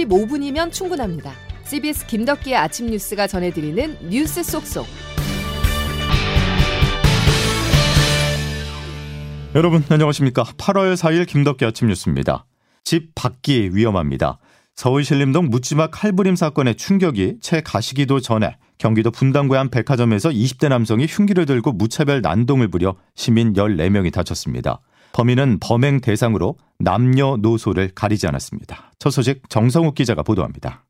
15분이면 충분합니다. CBS 김덕기의 아침 뉴스가 전해드리는 뉴스 속속. 여러분 안녕하십니까? 8월 4일 김덕기 아침 뉴스입니다. 집 밖이 위험합니다. 서울 신림동 묻지마 칼부림 사건의 충격이 채 가시기도 전에 경기도 분당구의 한 백화점에서 20대 남성이 흉기를 들고 무차별 난동을 부려 시민 14명이 다쳤습니다. 범인은 범행 대상으로 남녀노소를 가리지 않았습니다. 첫 소식 정성욱 기자가 보도합니다.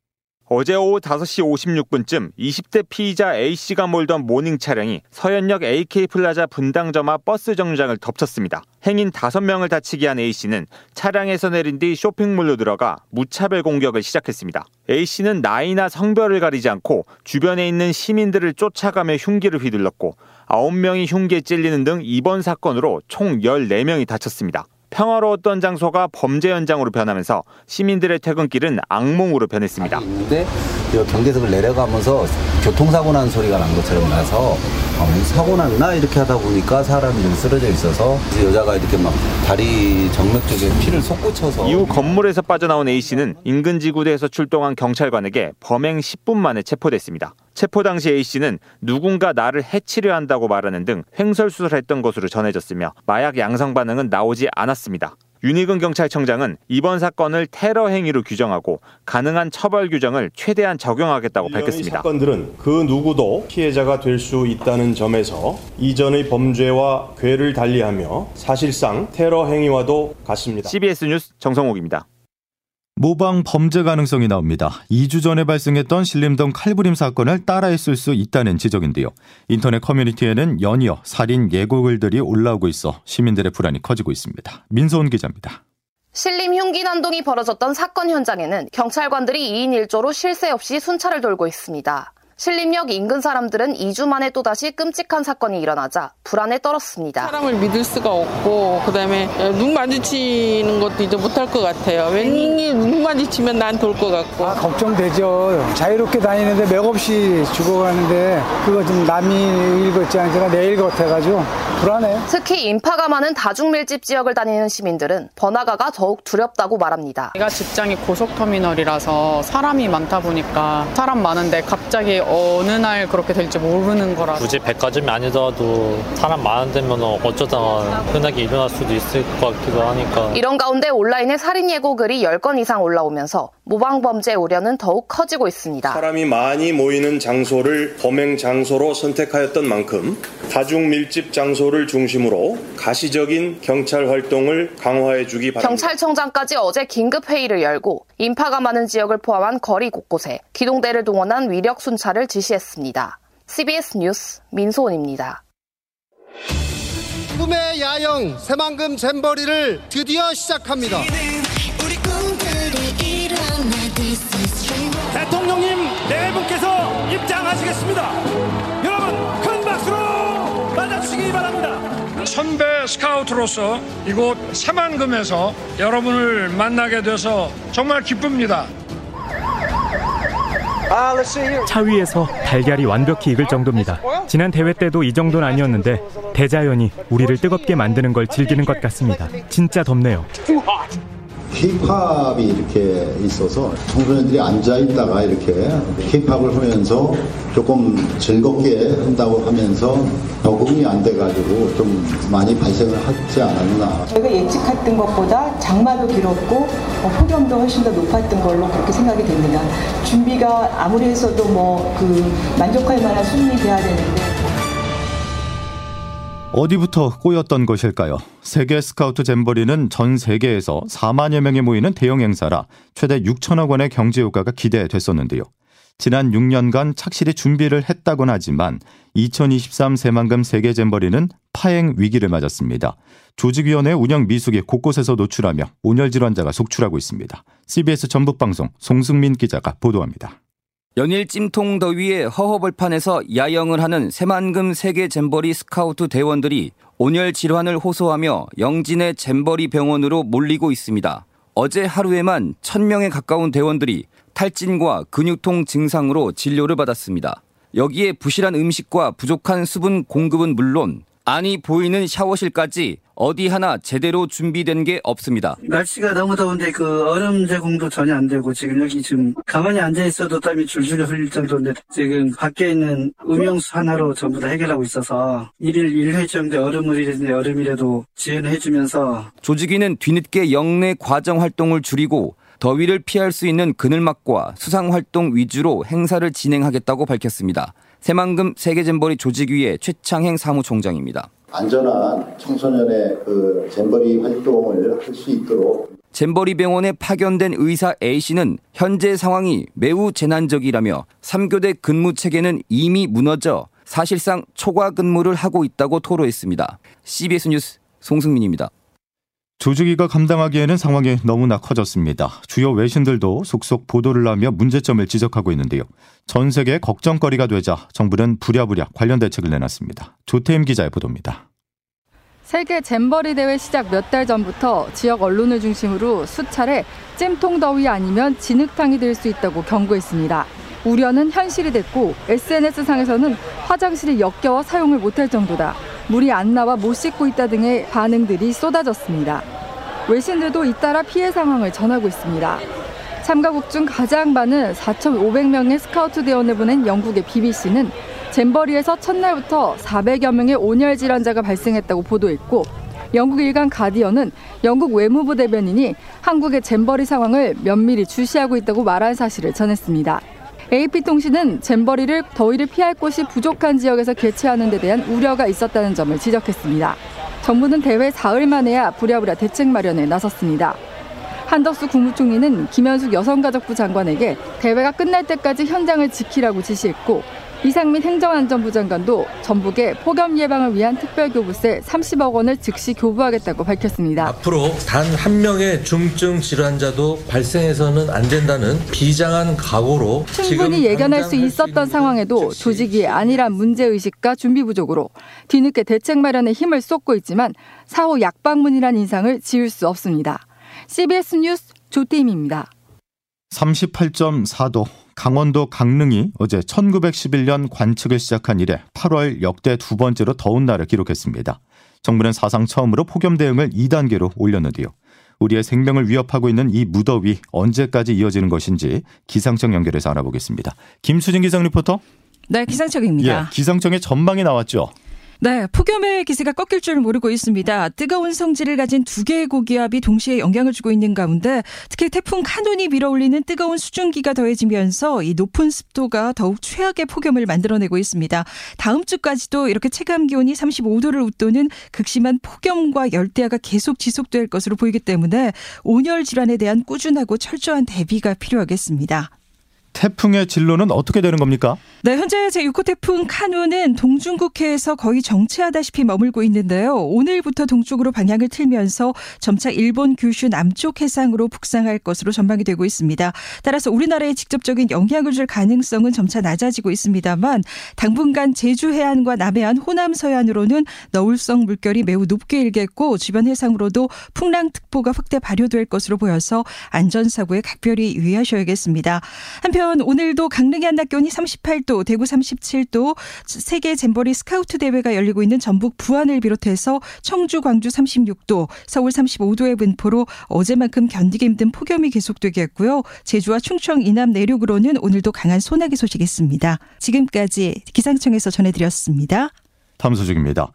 어제 오후 5시 56분쯤 20대 피의자 A씨가 몰던 모닝 차량이 서현역 AK플라자 분당점 앞 버스 정류장을 덮쳤습니다. 행인 5명을 다치게 한 A씨는 차량에서 내린 뒤 쇼핑몰로 들어가 무차별 공격을 시작했습니다. A씨는 나이나 성별을 가리지 않고 주변에 있는 시민들을 쫓아가며 흉기를 휘둘렀고 9명이 흉기에 찔리는 등 이번 사건으로 총 14명이 다쳤습니다. 평화로웠던 장소가 범죄 현장으로 변하면서 시민들의 퇴근길은 악몽으로 변했습니다. 근데 경계석을 내려가면서 교통사고 난 소리가 난 것처럼 나서 아, 사고 났나 이렇게 하다 보니까 사람이 좀 쓰러져 있어서 여자가 이렇게 막 다리 정맥 쪽에 피를 솟구쳐서 이후 건물에서 빠져나온 A 씨는 인근 지구대에서 출동한 경찰관에게 범행 10분 만에 체포됐습니다. 체포 당시 A 씨는 누군가 나를 해치려 한다고 말하는 등 횡설수설했던 것으로 전해졌으며 마약 양성 반응은 나오지 않았습니다. 윤희근 경찰청장은 이번 사건을 테러 행위로 규정하고 가능한 처벌 규정을 최대한 적용하겠다고 밝혔습니다. 사건들은 그 누구도 피해자가 될 수 있다는 점에서 이전의 범죄와 궤를 달리하며 사실상 테러 행위와도 같습니다. CBS 뉴스 정성욱입니다. 모방 범죄 가능성이 나옵니다. 2주 전에 발생했던 신림동 칼부림 사건을 따라했을 수 있다는 지적인데요. 인터넷 커뮤니티에는 연이어 살인 예고글들이 올라오고 있어 시민들의 불안이 커지고 있습니다. 민소은 기자입니다. 신림 흉기 난동이 벌어졌던 사건 현장에는 경찰관들이 2인 1조로 쉴 새 없이 순찰을 돌고 있습니다. 신림역 인근 사람들은 2주 만에 또다시 끔찍한 사건이 일어나자 불안에 떨었습니다. 사람을 믿을 수가 없고 그다음에 눈 마주치는 것도 이제 못할 것 같아요. 왠지 눈 마주치면 나한테 올것 같고. 아, 걱정되죠. 자유롭게 다니는데 맥없이 죽어가는데 그거 좀 남이 일것지 않으라 내일 같아가지고 불안해. 특히 인파가 많은 다중밀집 지역을 다니는 시민들은 번화가가 더욱 두렵다고 말합니다. 제가 직장이 고속터미널이라서 사람이 많다 보니까 사람 많은데 갑자기 어느 날 그렇게 될지 모르는 거라 굳이 백화점이 아니더라도 사람 많은 데면 어쩌다가 흔하게 일어날 수도 있을 것 같기도 하니까 이런 가운데 온라인에 살인 예고 글이 10건 이상 올라오면서 모방 범죄 우려는 더욱 커지고 있습니다. 사람이 많이 모이는 장소를 범행 장소로 선택하였던 만큼 다중 밀집 장소를 중심으로 가시적인 경찰 활동을 강화해 주기 바랍니다. 경찰청장까지 어제 긴급 회의를 열고 인파가 많은 지역을 포함한 거리 곳곳에 기동대를 동원한 위력 순찰을 지시했습니다. CBS 뉴스 민소은입니다. 꿈의 야영 새만금 잼버리를 드디어 시작합니다. 대통령님 네 분께서 입장하시겠습니다. 여러분 큰 박수로 맞아주시기 바랍니다. 선배 스카우트로서 이곳 새만금에서 여러분을 만나게 돼서 정말 기쁩니다. 차 위에서 달걀이 완벽히 익을 정도입니다. 지난 대회 때도 이 정도는 아니었는데 대자연이 우리를 뜨겁게 만드는 걸 즐기는 것 같습니다. 진짜 덥네요. 힙합이 이렇게 있어서 청소년들이 앉아 있다가 이렇게 힙합을 하면서 조금 즐겁게 한다고 하면서 적응이 안 돼가지고 좀 많이 발생을 하지 않았나. 저희가 예측했던 것보다 장마도 길었고 폭염도 훨씬 더 높았던 걸로 그렇게 생각이 됩니다. 준비가 아무리 했어도 뭐 그 만족할 만한 수준이 돼야 되는데. 어디부터 꼬였던 것일까요? 세계 스카우트 잼버리는 전 세계에서 4만여 명이 모이는 대형 행사라 최대 6천억 원의 경제 효과가 기대됐었는데요. 지난 6년간 착실히 준비를 했다곤 하지만 2023 새만금 세계 잼버리는 파행 위기를 맞았습니다. 조직위원회 운영 미숙이 곳곳에서 노출하며 온열 질환자가 속출하고 있습니다. CBS 전북방송 송승민 기자가 보도합니다. 연일 찜통 더위에 허허벌판에서 야영을 하는 새만금 세계 잼버리 스카우트 대원들이 온열 질환을 호소하며 영진의 잼버리 병원으로 몰리고 있습니다. 어제 하루에만 1000명에 가까운 대원들이 탈진과 근육통 증상으로 진료를 받았습니다. 여기에 부실한 음식과 부족한 수분 공급은 물론 안이 보이는 샤워실까지 어디 하나 제대로 준비된 게 없습니다. 날씨가 너무 더운데 그 얼음 제공도 전혀 안 되고 지금 여기 지금 가만히 앉아 있어도 땀이 줄줄 흘릴 정도인데 지금 밖에 있는 음용수 하나로 전부 다 해결하고 있어서 일일 1회 정도 얼음물이라든지 얼음이라도 지원해 주면서 조직위는 뒤늦게 영내 과정 활동을 줄이고 더위를 피할 수 있는 그늘막과 수상 활동 위주로 행사를 진행하겠다고 밝혔습니다. 새만금 세계잼버리 조직위의 최창행 사무총장입니다. 안전한 청소년의 그 잼버리 활동을 할 수 있도록 잼버리 병원에 파견된 의사 A씨는 현재 상황이 매우 재난적이라며 3교대 근무 체계는 이미 무너져 사실상 초과 근무를 하고 있다고 토로했습니다. CBS 뉴스 송승민입니다. 조직위가 감당하기에는 상황이 너무나 커졌습니다. 주요 외신들도 속속 보도를 하며 문제점을 지적하고 있는데요. 전 세계 걱정거리가 되자 정부는 부랴부랴 관련 대책을 내놨습니다. 조태임 기자의 보도입니다. 세계 잼버리 대회 시작 몇 달 전부터 지역 언론을 중심으로 수차례 찜통 더위 아니면 진흙탕이 될 수 있다고 경고했습니다. 우려는 현실이 됐고 SNS상에서는 화장실이 역겨워 사용을 못할 정도다. 물이 안 나와 못 씻고 있다 등의 반응들이 쏟아졌습니다. 외신들도 잇따라 피해 상황을 전하고 있습니다. 참가국 중 가장 많은 4,500명의 스카우트 대원을 보낸 영국의 BBC는 잼버리에서 첫날부터 400여 명의 온열 질환자가 발생했다고 보도했고 영국 일간 가디언은 영국 외무부 대변인이 한국의 잼버리 상황을 면밀히 주시하고 있다고 말한 사실을 전했습니다. AP통신은 잼버리를 더위를 피할 곳이 부족한 지역에서 개최하는 데 대한 우려가 있었다는 점을 지적했습니다. 정부는 대회 사흘 만에야 부랴부랴 대책 마련에 나섰습니다. 한덕수 국무총리는 김현숙 여성가족부 장관에게 대회가 끝날 때까지 현장을 지키라고 지시했고 이상민 행정안전부 장관도 전북에 폭염 예방을 위한 특별교부세 30억 원을 즉시 교부하겠다고 밝혔습니다. 앞으로 단 한 명의 중증 질환자도 발생해서는 안 된다는 비장한 각오로 충분히 예견할 수 있었던 상황에도 조직이 아니란 문제의식과 준비 부족으로 뒤늦게 대책 마련에 힘을 쏟고 있지만 사후 약방문이란 인상을 지울 수 없습니다. CBS 뉴스 조태임입니다. 38.4도 강원도 강릉이 어제 1911년 관측을 시작한 이래 8월 역대 두 번째로 더운 날을 기록했습니다. 정부는 사상 처음으로 폭염 대응을 2단계로 올렸는데요. 우리의 생명을 위협하고 있는 이 무더위 언제까지 이어지는 것인지 기상청 연결해서 알아보겠습니다. 김수진 기상 리포터. 네, 기상청입니다. 예, 기상청의 전망이 나왔죠. 네, 폭염의 기세가 꺾일 줄 모르고 있습니다. 뜨거운 성질을 가진 두 개의 고기압이 동시에 영향을 주고 있는 가운데 특히 태풍 카눈이 밀어올리는 뜨거운 수증기가 더해지면서 이 높은 습도가 더욱 최악의 폭염을 만들어내고 있습니다. 다음 주까지도 이렇게 체감 기온이 35도를 웃도는 극심한 폭염과 열대야가 계속 지속될 것으로 보이기 때문에 온열 질환에 대한 꾸준하고 철저한 대비가 필요하겠습니다. 태풍의 진로는 어떻게 되는 겁니까? 네, 현재 제6호 태풍 카누는 동중국해에서 거의 정체하다시피 머물고 있는데요. 오늘부터 동쪽으로 방향을 틀면서 점차 일본 규슈 남쪽 해상으로 북상할 것으로 전망이 되고 있습니다. 따라서 우리나라에 직접적인 영향을 줄 가능성은 점차 낮아지고 있습니다만 당분간 제주 해안과 남해안, 호남 서해안으로는 너울성 물결이 매우 높게 일겠고 주변 해상으로도 풍랑특보가 확대 발효될 것으로 보여서 안전사고에 각별히 유의하셔야겠습니다. 한편 한편 오늘도 강릉의 한낮 기온이 38도, 대구 37도, 세계 잼버리 스카우트 대회가 열리고 있는 전북 부안을 비롯해서 청주, 광주 36도, 서울 35도의 분포로 어제만큼 견디기 힘든 폭염이 계속되겠고요. 제주와 충청 이남 내륙으로는 오늘도 강한 소나기 소식이 있습니다. 지금까지 기상청에서 전해드렸습니다. 다음 소식입니다.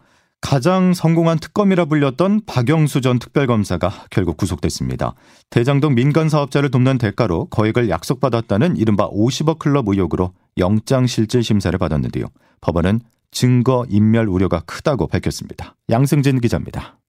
가장 성공한 특검이라 불렸던 박영수 전 특별검사가 결국 구속됐습니다. 대장동 민간 사업자를 돕는 대가로 거액을 약속받았다는 이른바 50억 클럽 의혹으로 영장실질 심사를 받았는데요. 법원은 증거 인멸 우려가 크다고 밝혔습니다. 양승진 기자입니다.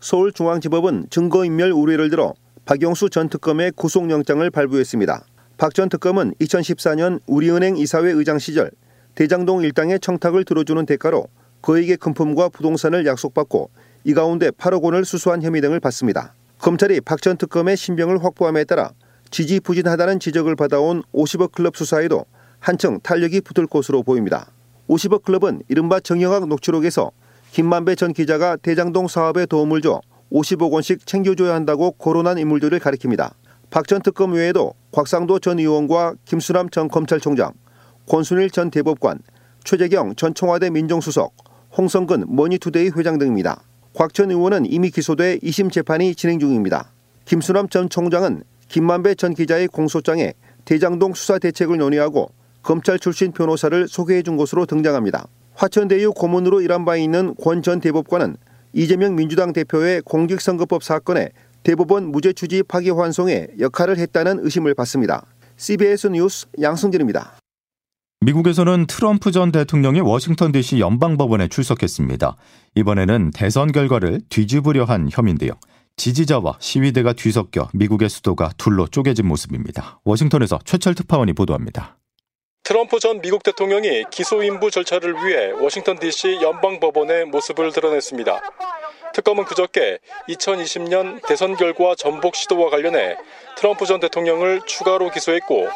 서울중앙지법은 증거인멸 우려를 들어 박영수 전 특검의 구속영장을 발부했습니다. 박 전 특검은 2014년 우리은행 이사회 의장 시절 대장동 일당의 청탁을 들어주는 대가로 거액의 금품과 부동산을 약속받고 이 가운데 8억 원을 수수한 혐의 등을 받습니다. 검찰이 박 전 특검의 신병을 확보함에 따라 지지부진하다는 지적을 받아온 50억 클럽 수사에도 한층 탄력이 붙을 것으로 보입니다. 50억 클럽은 이른바 정영학 녹취록에서 김만배 전 기자가 대장동 사업에 도움을 줘 50억 원씩 챙겨줘야 한다고 거론한 인물들을 가리킵니다. 박 전 특검 외에도 곽상도 전 의원과 김수남 전 검찰총장, 권순일 전 대법관, 최재경 전 청와대 민정수석, 홍선근 머니투데이 회장 등입니다. 곽 전 의원은 이미 기소돼 2심 재판이 진행 중입니다. 김수남 전 총장은 김만배 전 기자의 공소장에 대장동 수사 대책을 논의하고 검찰 출신 변호사를 소개해 준 것으로 등장합니다. 화천대유 고문으로 일한 바 있는 권 전 대법관은 이재명 민주당 대표의 공직선거법 사건에 대법원 무죄 추지 파기 환송에 역할을 했다는 의심을 받습니다. CBS 뉴스 양승진입니다. 미국에서는 트럼프 전 대통령이 워싱턴 DC 연방법원에 출석했습니다. 이번에는 대선 결과를 뒤집으려 한 혐의인데요. 지지자와 시위대가 뒤섞여 미국의 수도가 둘로 쪼개진 모습입니다. 워싱턴에서 최철 특파원이 보도합니다. 트럼프 전 미국 대통령이 기소인부 절차를 위해 워싱턴 DC 연방법원의 모습을 드러냈습니다. 특검은 그저께 2020년 대선 결과 전복 시도와 관련해 트럼프 전 대통령을 추가로 기소했고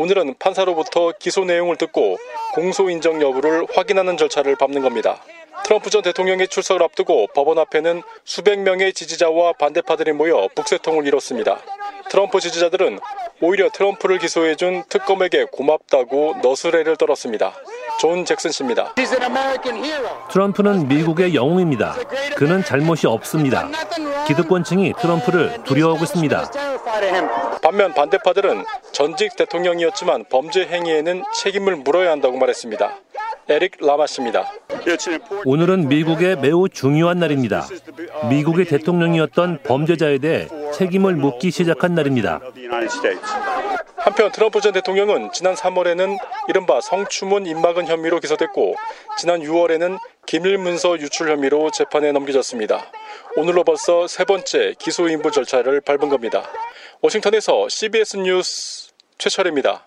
오늘은 판사로부터 기소 내용을 듣고 공소 인정 여부를 확인하는 절차를 밟는 겁니다. 트럼프 전 대통령의 출석을 앞두고 법원 앞에는 수백 명의 지지자와 반대파들이 모여 북새통을 이뤘습니다. 트럼프 지지자들은 오히려 트럼프를 기소해준 특검에게 고맙다고 너스레를 떨었습니다. 존 잭슨 씨입니다. 트럼프는 미국의 영웅입니다. 그는 잘못이 없습니다. 기득권층이 트럼프를 두려워하고 있습니다. 반면 반대파들은 전직 대통령이었지만 범죄 행위에는 책임을 물어야 한다고 말했습니다. 에릭 라마 씨입니다. 오늘은 미국의 매우 중요한 날입니다. 미국의 대통령이었던 범죄자에 대해 책임을 묻기 시작한 날입니다. 한편 트럼프 전 대통령은 지난 3월에는 이른바 성추문 입막은 혐의로 기소됐고 지난 6월에는 기밀 문서 유출 혐의로 재판에 넘겨졌습니다. 오늘로 벌써 세 번째 기소 인부 절차를 밟은 겁니다. 워싱턴에서 CBS 뉴스 최철입니다.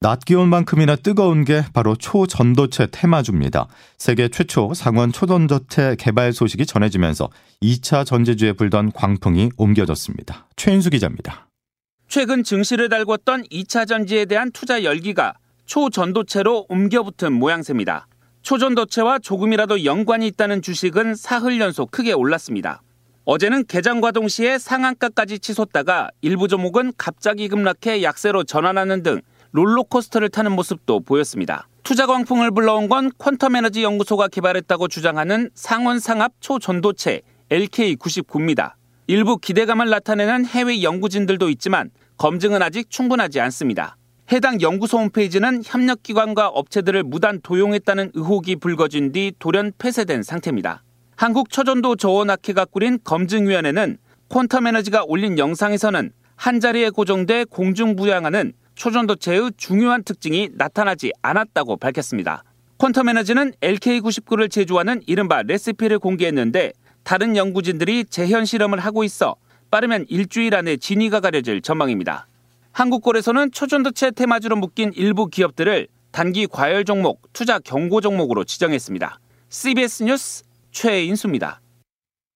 낮 기온만큼이나 뜨거운 게 바로 초전도체 테마주입니다. 세계 최초 상원 초전도체 개발 소식이 전해지면서 2차 전지주에 불던 광풍이 옮겨졌습니다. 최인수 기자입니다. 최근 증시를 달궜던 2차 전지에 대한 투자 열기가 초전도체로 옮겨붙은 모양새입니다. 초전도체와 조금이라도 연관이 있다는 주식은 사흘 연속 크게 올랐습니다. 어제는 개장과 동시에 상한가까지 치솟다가 일부 종목은 갑자기 급락해 약세로 전환하는 등 롤러코스터를 타는 모습도 보였습니다. 투자 광풍을 불러온 건 퀀텀 에너지 연구소가 개발했다고 주장하는 상온 상압 초전도체 LK99입니다. 일부 기대감을 나타내는 해외 연구진들도 있지만 검증은 아직 충분하지 않습니다. 해당 연구소 홈페이지는 협력기관과 업체들을 무단 도용했다는 의혹이 불거진 뒤 돌연 폐쇄된 상태입니다. 한국 초전도 저원학회가 꾸린 검증위원회는 퀀텀 에너지가 올린 영상에서는 한 자리에 고정돼 공중부양하는 초전도체의 중요한 특징이 나타나지 않았다고 밝혔습니다. 퀀텀 에너지는 LK99를 제조하는 이른바 레시피를 공개했는데 다른 연구진들이 재현 실험을 하고 있어 빠르면 일주일 안에 진위가 가려질 전망입니다. 한국골에서는 초전도체 테마주로 묶인 일부 기업들을 단기 과열 종목, 투자 경고 종목으로 지정했습니다. CBS 뉴스 최인수입니다.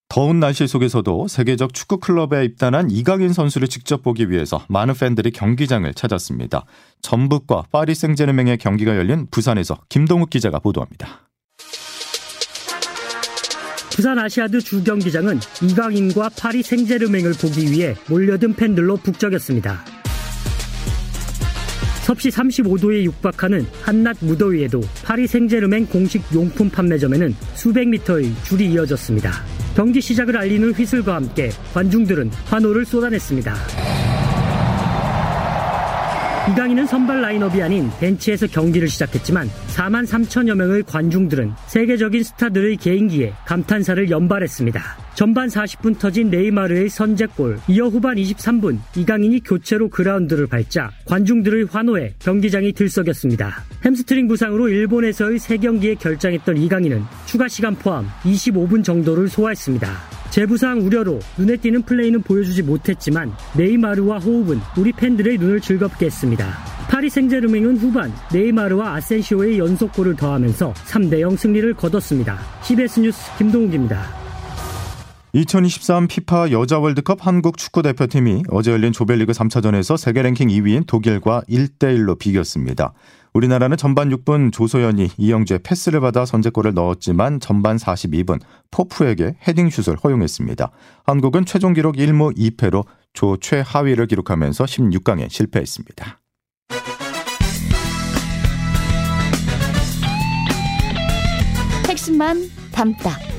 더운 날씨 속에서도 세계적 축구 클럽에 입단한 이강인 선수를 직접 보기 위해서 많은 팬들이 경기장을 찾았습니다. 전북과 파리 생제르맹의 경기가 열린 부산에서 김동욱 기자가 보도합니다. 부산 아시아드 주경기장은 이강인과 파리 생제르맹을 보기 위해 몰려든 팬들로 북적였습니다. 섭씨 35도에 육박하는 한낮 무더위에도 파리 생제르맹 공식 용품 판매점에는 수백 미터의 줄이 이어졌습니다. 경기 시작을 알리는 휘슬과 함께 관중들은 환호를 쏟아냈습니다. 이강인은 선발 라인업이 아닌 벤치에서 경기를 시작했지만 4만 3천여 명의 관중들은 세계적인 스타들의 개인기에 감탄사를 연발했습니다. 전반 40분 터진 네이마르의 선제골, 이어 후반 23분 이강인이 교체로 그라운드를 밟자 관중들의 환호에 경기장이 들썩였습니다. 햄스트링 부상으로 일본에서의 세 경기에 결장했던 이강인은 추가 시간 포함 25분 정도를 소화했습니다. 재부상 우려로 눈에 띄는 플레이는 보여주지 못했지만 네이마르와 호흡은 우리 팬들의 눈을 즐겁게 했습니다. 파리 생제르맹은 후반 네이마르와 아센시오의 연속골을 더하면서 3대0 승리를 거뒀습니다. CBS 뉴스 김동욱입니다. 2023 피파 여자 월드컵 한국 축구 대표팀이 어제 열린 조별리그 3차전에서 세계 랭킹 2위인 독일과 1대1로 비겼습니다. 우리나라는 전반 6분 조소연이 이영주의 패스를 받아 선제골을 넣었지만 전반 42분 포프에게 헤딩슛을 허용했습니다. 한국은 최종 기록 1무 2패로 조 최하위를 기록하면서 16강에 실패했습니다. 핵심만 담다.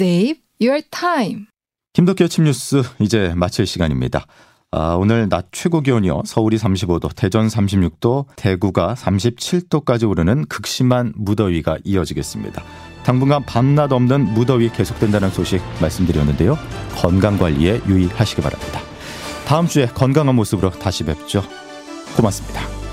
Save your time. 김덕기 아침 뉴스 이제 마칠 시간입니다. 아, 오늘 낮 최고 기온이요. 서울이 35도, 대전 36도, 대구가 37도까지 오르는 극심한 무더위가 이어지겠습니다. 당분간 밤낮 없는 무더위 계속된다는 소식 말씀드렸는데요. 건강 관리에 유의하시기 바랍니다. 다음 주에 건강한 모습으로 다시 뵙죠. 고맙습니다.